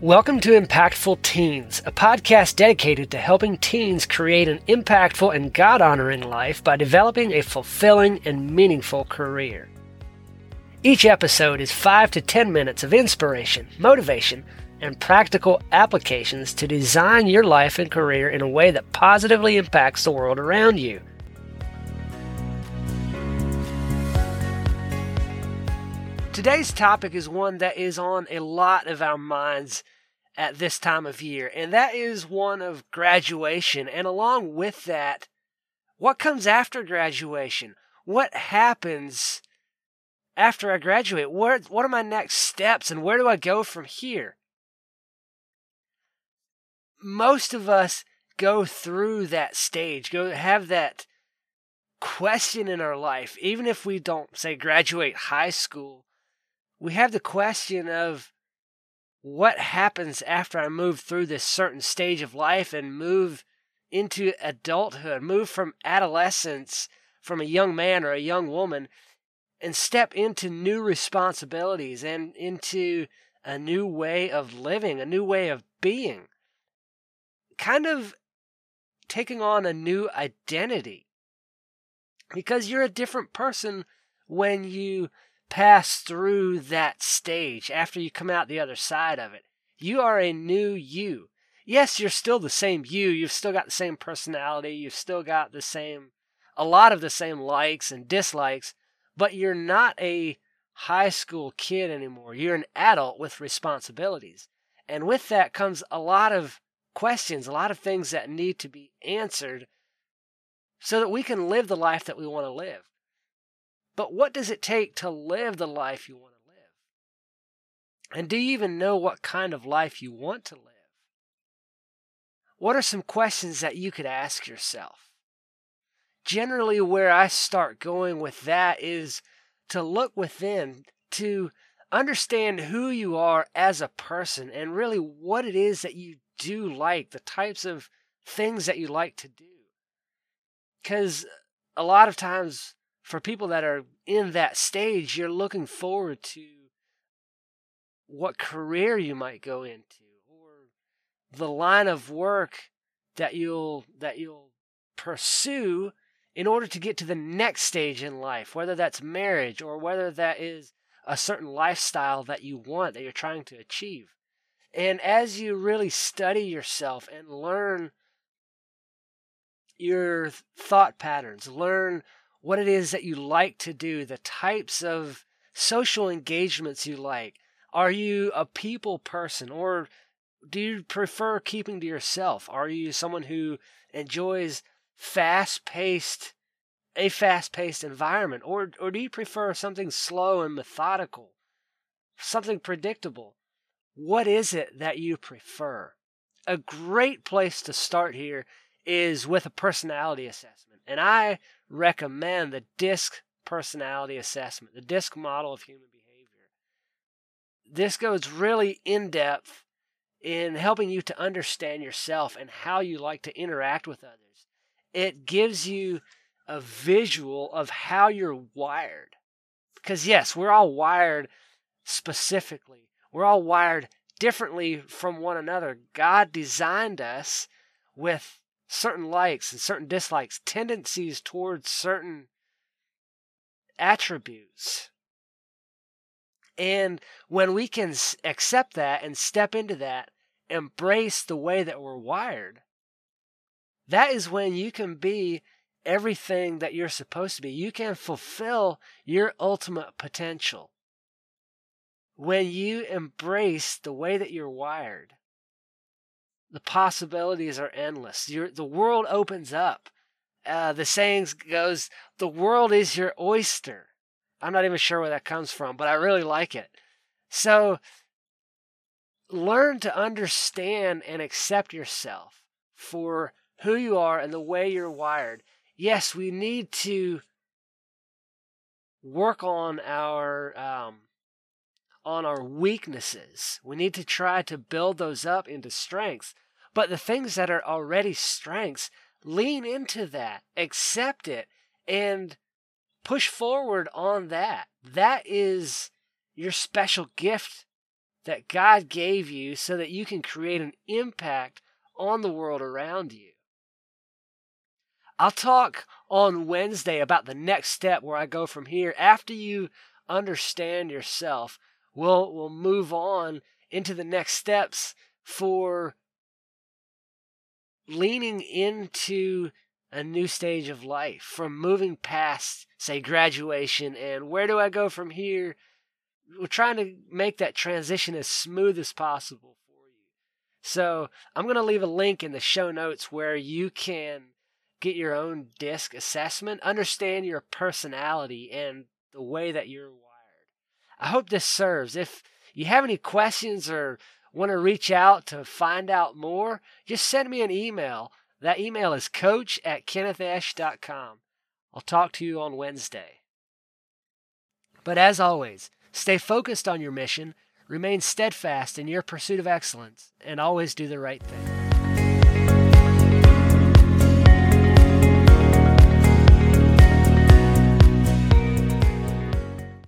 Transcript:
Welcome to Impactful Teens, a podcast dedicated to helping teens create an impactful and God honoring life by developing a fulfilling and meaningful career. Each episode is 5 to 10 minutes of inspiration, motivation, and practical applications to design your life and career in a way that positively impacts the world around you. Today's topic is one that is on a lot of our minds at this time of year, and that is one of graduation. And along with that, what comes after graduation? What happens after I graduate? What, what are my next steps, and where do I go from here? Most of us go through that stage, go have that question in our life, even if we don't say graduate high school we have the question of what happens after I move through this certain stage of life and move into adulthood, move from adolescence, from a young man or a young woman, and step into new responsibilities and into a new way of living, a new way of being. Kind of taking on a new identity. Because you're a different person when you pass through that stage after you come out the other side of it. You are a new you. Yes, you're still the same you. You've still got the same personality. You've still got the same, a lot of the same likes and dislikes, but you're not a high school kid anymore. You're an adult with responsibilities. And with that comes a lot of questions, a lot of things that need to be answered so that we can live the life that we want to live. But what does it take to live the life you want to live? And do you even know what kind of life you want to live? What are some questions that you could ask yourself? Generally, where I start going with that is to look within, to understand who you are as a person and really what it is that you do like, the types of things that you like to do. Because a lot of times for people that are in that stage, you're looking forward to what career you might go into or the line of work that you'll that you'll pursue in order to get to the next stage in life, whether that's marriage or whether that is a certain lifestyle that you want that you're trying to achieve. And as you really study yourself and learn your thought patterns, learn what it is that you like to do, the types of social engagements you like. Are you a people person or do you prefer keeping to yourself? Are you someone who enjoys fast paced a fast paced environment or or do you prefer something slow and methodical? Something predictable? What is it that you prefer? A great place to start here is with a personality assessment. And I recommend the DISC personality assessment, the DISC model of human behavior. This goes really in depth in helping you to understand yourself and how you like to interact with others. It gives you a visual of how you're wired. Because, yes, we're all wired specifically, we're all wired differently from one another. God designed us with certain likes and certain dislikes, tendencies towards certain attributes. And when we can accept that and step into that, embrace the way that we're wired, that is when you can be everything that you're supposed to be. You can fulfill your ultimate potential. When you embrace the way that you're wired, the possibilities are endless. You're, the world opens up. Uh, the saying goes, "The world is your oyster." I'm not even sure where that comes from, but I really like it. So, learn to understand and accept yourself for who you are and the way you're wired. Yes, we need to work on our um, on our weaknesses. We need to try to build those up into strengths. But the things that are already strengths, lean into that, accept it, and push forward on that. That is your special gift that God gave you so that you can create an impact on the world around you. I'll talk on Wednesday about the next step where I go from here. After you understand yourself, we'll, we'll move on into the next steps for leaning into a new stage of life, from moving past, say, graduation and where do I go from here? We're trying to make that transition as smooth as possible for you. So I'm going to leave a link in the show notes where you can get your own disc assessment, understand your personality and the way that you're. I hope this serves. If you have any questions or want to reach out to find out more, just send me an email. That email is coach at kennethash.com. I'll talk to you on Wednesday. But as always, stay focused on your mission, remain steadfast in your pursuit of excellence, and always do the right thing.